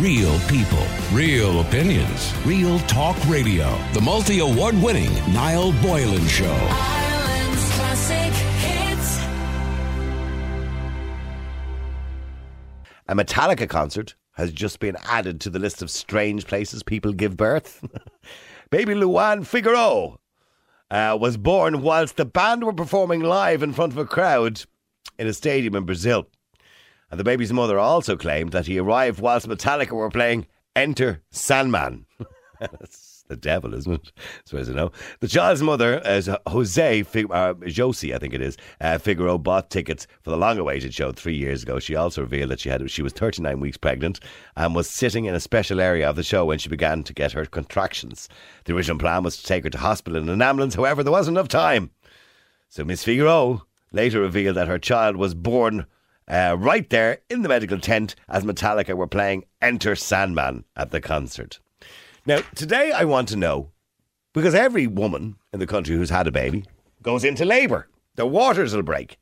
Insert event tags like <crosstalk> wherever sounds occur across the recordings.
Real people, real opinions, real talk radio. The multi award winning Niall Boylan Show. Ireland's classic hits. A Metallica concert has just been added to the list of strange places people give birth. <laughs> Baby Luan Figaro uh, was born whilst the band were performing live in front of a crowd in a stadium in Brazil. And the baby's mother also claimed that he arrived whilst Metallica were playing Enter Sandman. <laughs> That's the devil, isn't it? As far as I know. The child's mother is Jose Fig- uh, Josie, I think it is. Uh, Figaro bought tickets for the long-awaited show three years ago. She also revealed that she had she was 39 weeks pregnant and was sitting in a special area of the show when she began to get her contractions. The original plan was to take her to hospital in an ambulance. However, there wasn't enough time. So Miss Figaro later revealed that her child was born uh, right there in the medical tent as Metallica were playing Enter Sandman at the concert. Now, today I want to know because every woman in the country who's had a baby goes into labour. Their waters will break.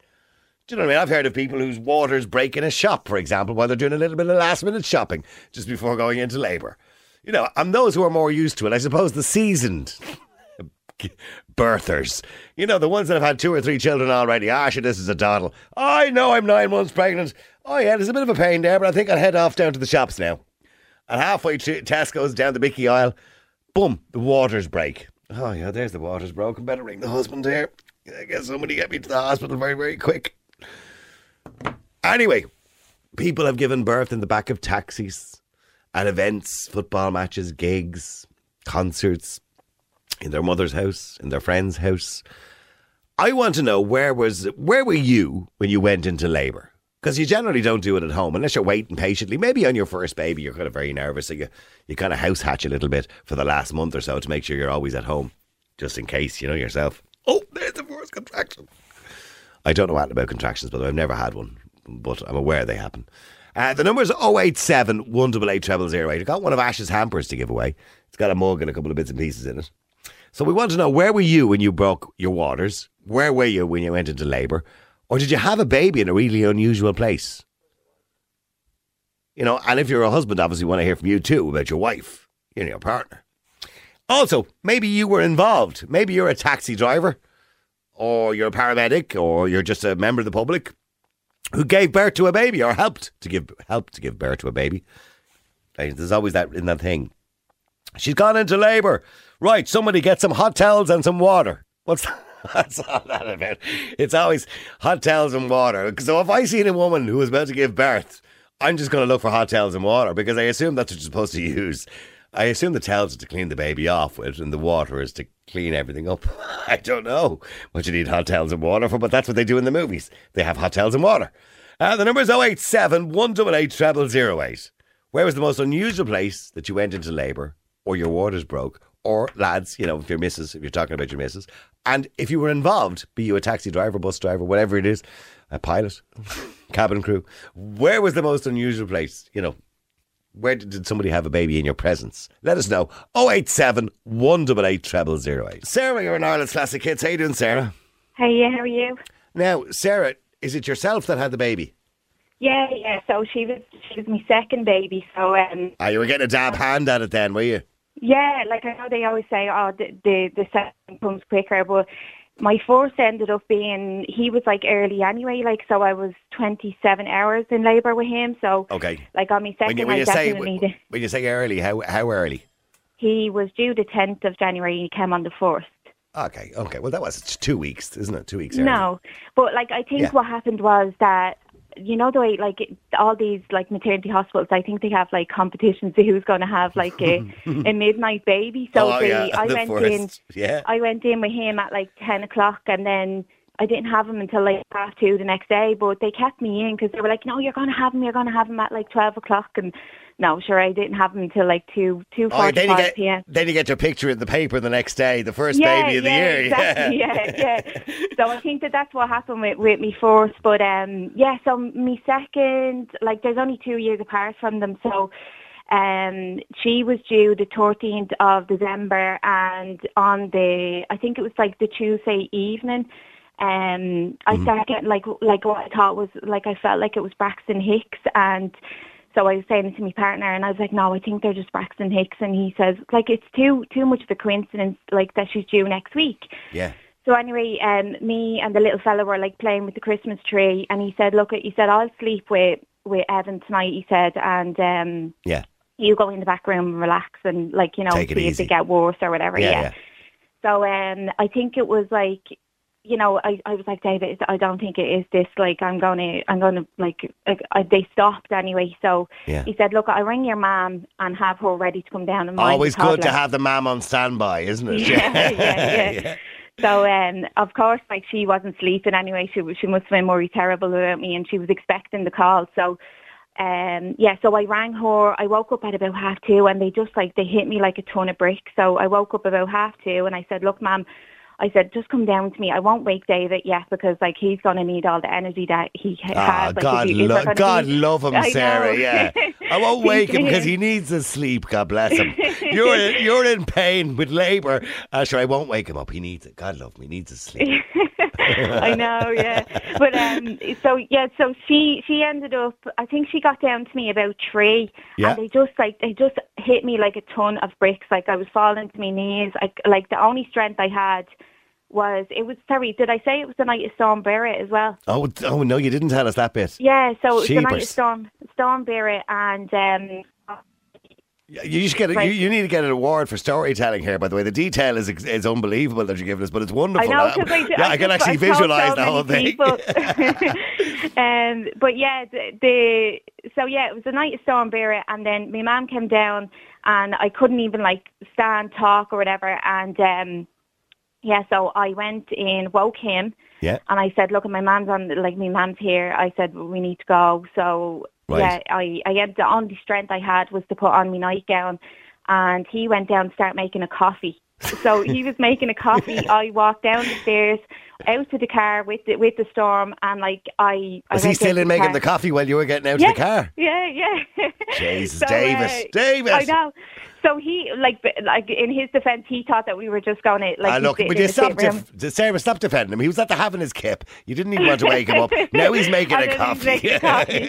Do you know what I mean? I've heard of people whose waters break in a shop, for example, while they're doing a little bit of last minute shopping just before going into labour. You know, and those who are more used to it, I suppose the seasoned <laughs> birthers. You know, the ones that have had two or three children already. Ah, sure, this is a doddle. I know I'm nine months pregnant. Oh, yeah, there's a bit of a pain there, but I think I'll head off down to the shops now. And halfway to Tesco's down the Mickey aisle, boom, the waters break. Oh, yeah, there's the waters broken. Better ring the husband here. I guess somebody get me to the hospital very, very quick. Anyway, people have given birth in the back of taxis, at events, football matches, gigs, concerts, in their mother's house, in their friend's house. I want to know where was where were you when you went into labour? Because you generally don't do it at home unless you're waiting patiently. Maybe on your first baby, you're kind of very nervous, so you you kind of house hatch a little bit for the last month or so to make sure you're always at home, just in case you know yourself. Oh, there's the first contraction. I don't know anything about contractions, but. I've never had one, but I'm aware they happen. Uh, the number is 087 188 0008. I've got one of Ash's hampers to give away. It's got a mug and a couple of bits and pieces in it. So we want to know where were you when you broke your waters? Where were you when you went into labour? Or did you have a baby in a really unusual place? You know, and if you're a husband, obviously want to hear from you too about your wife, you your partner. Also, maybe you were involved. Maybe you're a taxi driver, or you're a paramedic, or you're just a member of the public who gave birth to a baby or helped to give helped to give birth to a baby. There's always that in that thing. She's gone into labour. Right, somebody get some hot towels and some water. What's <laughs> that's all that about? It's always hot towels and water. So if I seen a woman who was about to give birth, I'm just going to look for hot towels and water because I assume that's what you're supposed to use. I assume the towels are to clean the baby off with, and the water is to clean everything up. <laughs> I don't know what you need hot towels and water for, but that's what they do in the movies. They have hot towels and water. Uh, the number is 087 188 0008. Where was the most unusual place that you went into labour or your waters broke? Or lads, you know, if you're missus, if you're talking about your missus, and if you were involved, be you a taxi driver, bus driver, whatever it is, a pilot, <laughs> cabin crew, where was the most unusual place? You know, where did, did somebody have a baby in your presence? Let us know. 087 188 0008. Sarah, you're in Ireland's Classic Hits. How you doing, Sarah? Hey, yeah, how are you? Now, Sarah, is it yourself that had the baby? Yeah, yeah. So she was she was my second baby. So um, Ah, you were getting a dab hand at it then, were you? Yeah, like I know they always say, oh, the the, the second comes quicker, but my first ended up being he was like early anyway. Like so, I was twenty seven hours in labour with him. So Okay. like on my second, When you, when I you say definitely did. when you say early, how how early? He was due the tenth of January. He came on the fourth. Okay, okay. Well, that was two weeks, isn't it? Two weeks. Early. No, but like I think Yeah. what happened was that you know the way like all these like maternity hospitals, I think they have like competitions to who's going to have like a, <laughs> a midnight baby. So oh they, yeah, I the went first. in, Yeah. I went in with him at like ten o'clock, and then. I didn't have him until like half two the next day, but they kept me in because they were like, "No, you're going to have him. You're going to have him at like twelve o'clock." And no, sure, I didn't have him until like two two Oh, forty-five get p.m. then you get your picture in the paper the next day, the first yeah, baby of the yeah, year. <laughs> Exactly, yeah, yeah. So I think that that's what happened with, with me first. But um, yeah, so me second, like there's only two years apart from them. So um, she was due the 13th of December, and on the I think it was like the Tuesday evening. Um, I started getting like like what I thought was like I felt like it was Braxton Hicks, and so I was saying it to my partner, and I was like, "No, I think they're just Braxton Hicks." And he says, "Like it's too too much of a coincidence, like that she's due next week." Yeah. So anyway, um, me and the little fella were like playing with the Christmas tree, and he said, "Look, he said I'll sleep with with Evan tonight." He said, and um, Yeah. you go in the back room and relax, and like you know, Take it see if they get worse or whatever. Yeah, Yeah. yeah. So um, I think it was like, you know, I, I was like, David, I don't think it is this. Like, I'm gonna, I'm gonna, like, like I, they stopped anyway. So Yeah. he said, look, I ring your mum and have her ready to come down and mind Always good to have the mam on standby, isn't it? <laughs> Yeah, <laughs> yeah, yeah. So, um, of course, like she wasn't sleeping anyway. She she must have been worried terrible about me, and she was expecting the call. So, um, yeah. So I rang her. I woke up at about half two, and they just like they hit me like a ton of bricks. So I woke up about half two, and I said, "Look, ma'am." I said, just come down to me. I won't wake David yet because like he's going to need all the energy that he Ah, has. Like, God, if he- if lo- God be- love him, I Sarah. know. <laughs> Yeah, I won't wake him because he needs his sleep. God bless him. You're you're in pain with labour. Uh, sure, I won't wake him up. He needs it. God love him. He needs his sleep. <laughs> <laughs> I know, yeah. But um, so yeah, so she she ended up. I think she got down to me about three, Yeah. and they just like they just hit me like a ton of bricks. Like I was falling to my knees. Like like the only strength I had was it was. Sorry, did I say it was the night of Storm Barra as well? Oh, oh no, you didn't tell us that bit. Yeah, so it was the night of Storm Storm Barra, and um, You should get a, you, Right. you need to get an award for storytelling here. By the way, the detail is is unbelievable that you're giving us, but it's wonderful. I know I, yeah, I can just- actually visualize so the whole thing. <laughs> <laughs> um, but yeah, the, the so yeah, it was a night of Storm Barra, and then my mum came down, and I couldn't even like stand, talk, or whatever, and um, yeah, so I went in, woke him, yeah, and I said, "Look, my mum's on, like my mum's here." I said, "We need to go." So Right. yeah, I, I had the only strength I had was to put on my nightgown, and he went down and started making a coffee. So he was making a coffee. <laughs> I walked down the stairs, out to the car with the, with the storm, and like I. I was he still in to making car. the coffee while you were getting out yeah, of the car? Yeah, yeah. <laughs> Jesus, So, Davis, uh, Davis. I know. So he, like, like in his defence, he thought that we were just going to like. Ah, look, sitting would you stop, sitting def- Sarah, stop defending him. He was at the having his kip. You didn't even want to wake him up. <laughs> Now he's making a coffee. Making <laughs> coffee.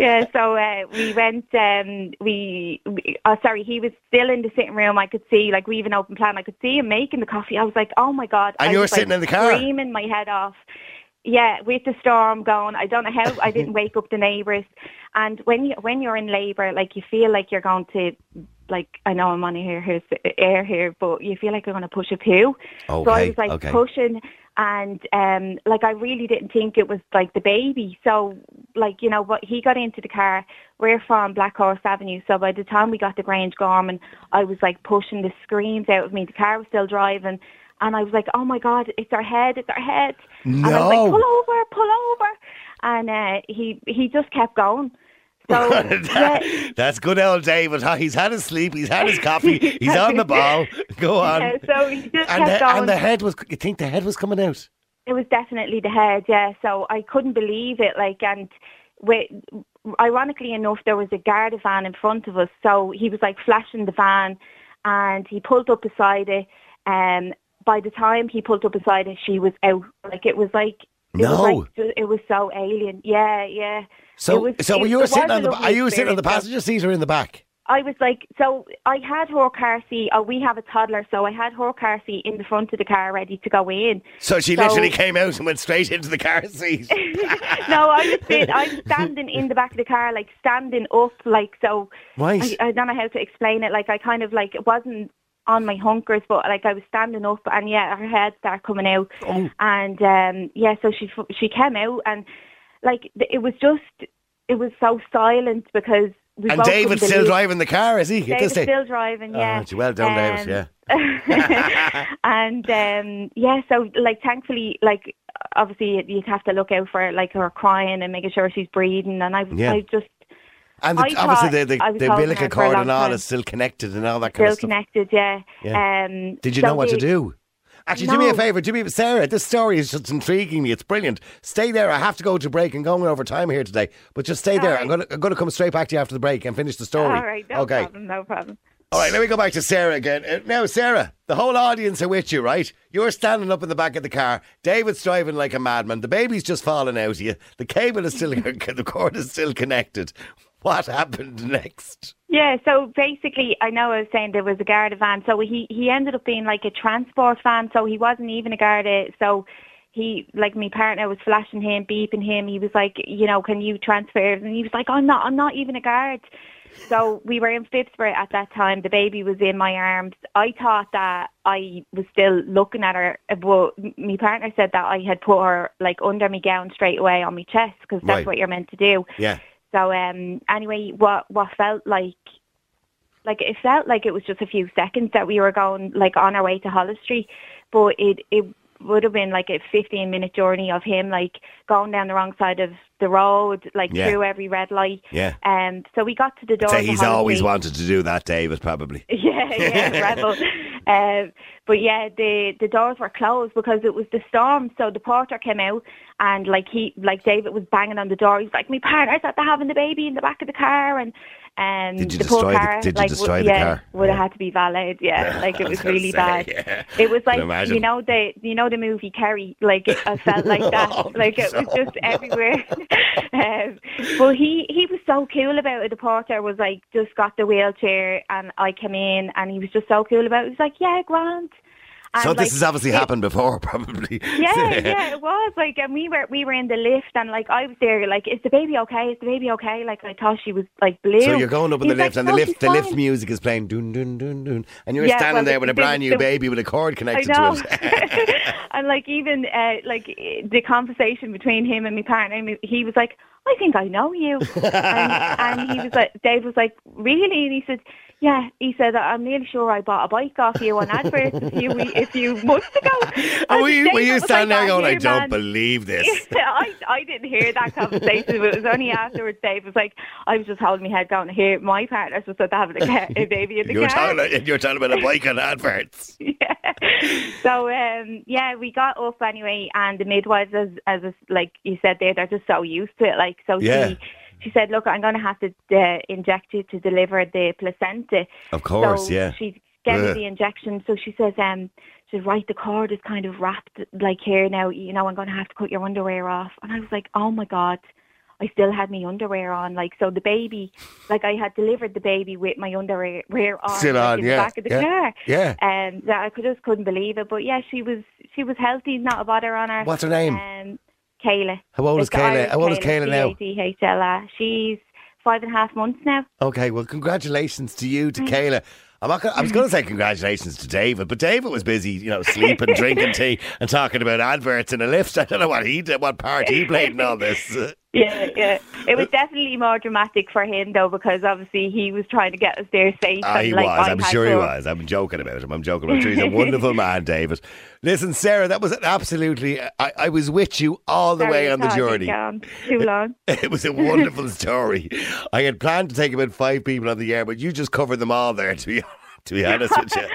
yeah, so uh, we went. Um, we, we oh, sorry, he was still in the sitting room. I could see, like, we have an open plan. I could see him making the coffee. I was like, oh my god! And I you were was, like, sitting in the car? screaming my head off. Yeah, with the storm going, I don't know how I didn't <laughs> wake up the neighbours. And when you when you're in labour, like you feel like you're going to, like I know I'm on air here, air here, but you feel like you're going to push a poo. so I was like okay. pushing, and um, like I really didn't think it was like the baby. So like you know, but he got into the car. We're from Black Horse Avenue, so by the time we got to Grangegorman, I was like pushing the screams out of me. The car was still driving. And I was like, "Oh my God, it's our head! It's our head!" And I was like, "Pull over, pull over!" And uh, he he just kept going. <laughs> So <laughs> yeah, That's good old David. huh? He's had his sleep. He's had his coffee. <laughs> He's on the ball. Go on. yeah, so he just and, kept the, going. and the head was. You think the head was coming out? It was definitely the head, yeah. So I couldn't believe it. Like, and with, ironically enough, there was a Garda van in front of us. So he was like flashing the van, and he pulled up beside it. And by the time he pulled up beside it, she was out. Like it was like. It No. was like it was so alien. Yeah, yeah. So, was- so it- you were sitting on the. Are you sitting on the passenger seat or in the back? I was like, so I had her car seat. Oh, we have a toddler, so I had her car seat in the front of the car ready to go in. So she So- literally came out and went straight into the car seat. <laughs> no, I was sit- I was standing in the back of the car, like standing up, like so. Right. I, I don't know how to explain it. Like I kind of like it wasn't on my hunkers, but like I was standing up, and yeah, her head started coming out, Oh. and um yeah, so she f- she came out, and like it was just it was so silent because we and David's still driving the car, is he? David's still driving, yeah. Oh, well done, David, Um, yeah. <laughs> <laughs> and um yeah, so like thankfully, like obviously you'd have to look out for like her crying and making sure she's breathing, and I, Yeah. I just And the, obviously the, the, the umbilical her for a cord and all time. is still connected and all that kind still of stuff. Still connected, yeah. Yeah. Um, Did you so know what to do? Actually, do me a favour. Do me, Sarah. This story is just intriguing me. It's brilliant. Stay there. I have to go to break and going over time here today. But just stay there. All I'm going to I'm going to come straight back to you after the break and finish the story. All right, no okay. problem, no problem. All right. Let me go back to Sarah again. Uh, now, Sarah, the whole audience are with you, right? You're standing up in the back of the car. David's driving like a madman. The baby's just fallen out of you. The cable is still, <laughs> the cord is still connected. What happened next? Yeah, so basically, I know I was saying there was a Garda van, so he he ended up being like a transport van, so he wasn't even a Garda. So he, like my partner, was flashing him, beeping him. He was like, you know, can you transfer? And he was like, I'm not, I'm not even a guard. So we were in Phibsborough at that time. The baby was in my arms. I thought that I was still looking at her, but my partner said that I had put her like under my gown straight away on my chest because that's Right. what you're meant to do. Yeah. So um, anyway, what what felt like like it felt like it was just a few seconds that we were going like on our way to Holles Street, but it it would have been like a 15 minute journey of him like going down the wrong side of the road, like Yeah. through every red light. Yeah. Um, so we got to the door. Say he's always Street. wanted to do that, David, probably. <laughs> Yeah, yeah, rebel. <laughs> Um, <laughs> but yeah, the the doors were closed because it was the storm. So the porter came out and like he, like David was banging on the door. He's like, "My partner's the having the baby in the back of the car," and um, Did you the poor destroy the- car, did you like, destroy w- the yeah, car? would have Yeah. had to be valeted. Yeah, like <laughs> it was was really say, bad. yeah. It was like you know the you know the movie Carrie. Like I felt like that. <laughs> Oh, like it was just everywhere. um, but he he was so cool about it. The porter was like just got the wheelchair, and I came in, and he was just so cool about it. He was like, "Yeah, Grant." And, So like, this has obviously it- happened before, <laughs> probably. yeah, <laughs> yeah, it was like, and we were we were in the lift, and like I was there, like, is the baby okay? Is the baby okay? Like I thought she was like blue. So you're going up in the He's like, lift, and the "No, lift, the lift music is playing, dun dun dun dun, and you're Yeah, standing well, there the- with a brand new the- baby with a cord connected to it. <laughs> and like even uh, like the conversation between him and my partner, he was like, "I think I know you," and, and he was like, Dave was like, "Really?" And he said, "Yeah." He said, "I'm nearly sure I bought a bike off you on adverts a few we- a few months ago." And were you, were you standing there "Oh, going, I don't man." believe this? <laughs> I, I didn't hear that conversation, but it was only afterwards Dave was like, I was just holding my head down to hear my partners was having a, car, a baby in the You were, car. talking, you were talking about a bike on adverts. <laughs> yeah. So um, yeah, we got up anyway, and the midwives, as as like you said there, they're just so used to it. Like so, Yeah. she she said, "Look, I'm going to have to uh, inject you to deliver the placenta." Of course, so yeah. She gave me Ugh. the injection, so she says, um, she says, right, the cord is kind of wrapped like here now. You know, I'm going to have to cut your underwear off, and I was like, oh my god. I still had my underwear on, like so. The baby, like I had delivered the baby with my underwear on, Still like, in yeah, the back of the yeah, car. yeah. Um, I could, just couldn't believe it. But yeah, she was she was healthy, not a bother on her. What's her name? Um, Cadhla. How old is Cadhla? How old is Cadhla now? C-A-D-H-L-A. She's five and a half months now. Okay, well, congratulations to you, to Cadhla. I'm not gonna, I was going to say congratulations to David, but David was busy, you know, sleeping, <laughs> drinking tea, and talking about adverts in a lift. <laughs> I don't know what he did, what part he played in all this. <laughs> Yeah, yeah. It was definitely more dramatic for him though, because obviously he was trying to get us there safe. Ah, he like, was. I I'm sure he was. I'm joking about him. I'm joking about him. He's a wonderful <laughs> man, David. Listen, Sarah, that was an absolutely. I, I was with you all the Sorry, way on the journey. Too <laughs> long. It was a wonderful <laughs> story. I had planned to take about five people on the air, but you just covered them all there. To be to be honest with you.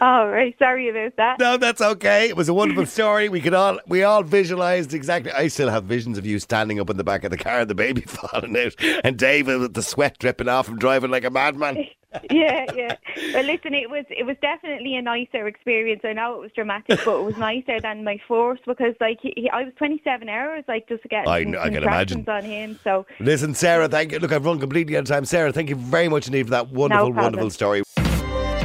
Oh, right. Sorry about that. No, that's okay. It was a wonderful <laughs> story. We could all we all visualized exactly. I still have visions of you standing up in the back of the car, and the baby <laughs> falling out, and David with the sweat dripping off him driving like a madman. <laughs> yeah, yeah. But listen, it was it was definitely a nicer experience. I know it was dramatic, but it was nicer than my force because like he, he, I was 27 hours like just to get I some I can imagine. on him. So Listen, Sarah, thank you. Look, I've run completely out of time. Sarah, thank you very much indeed for that wonderful, problem. wonderful story.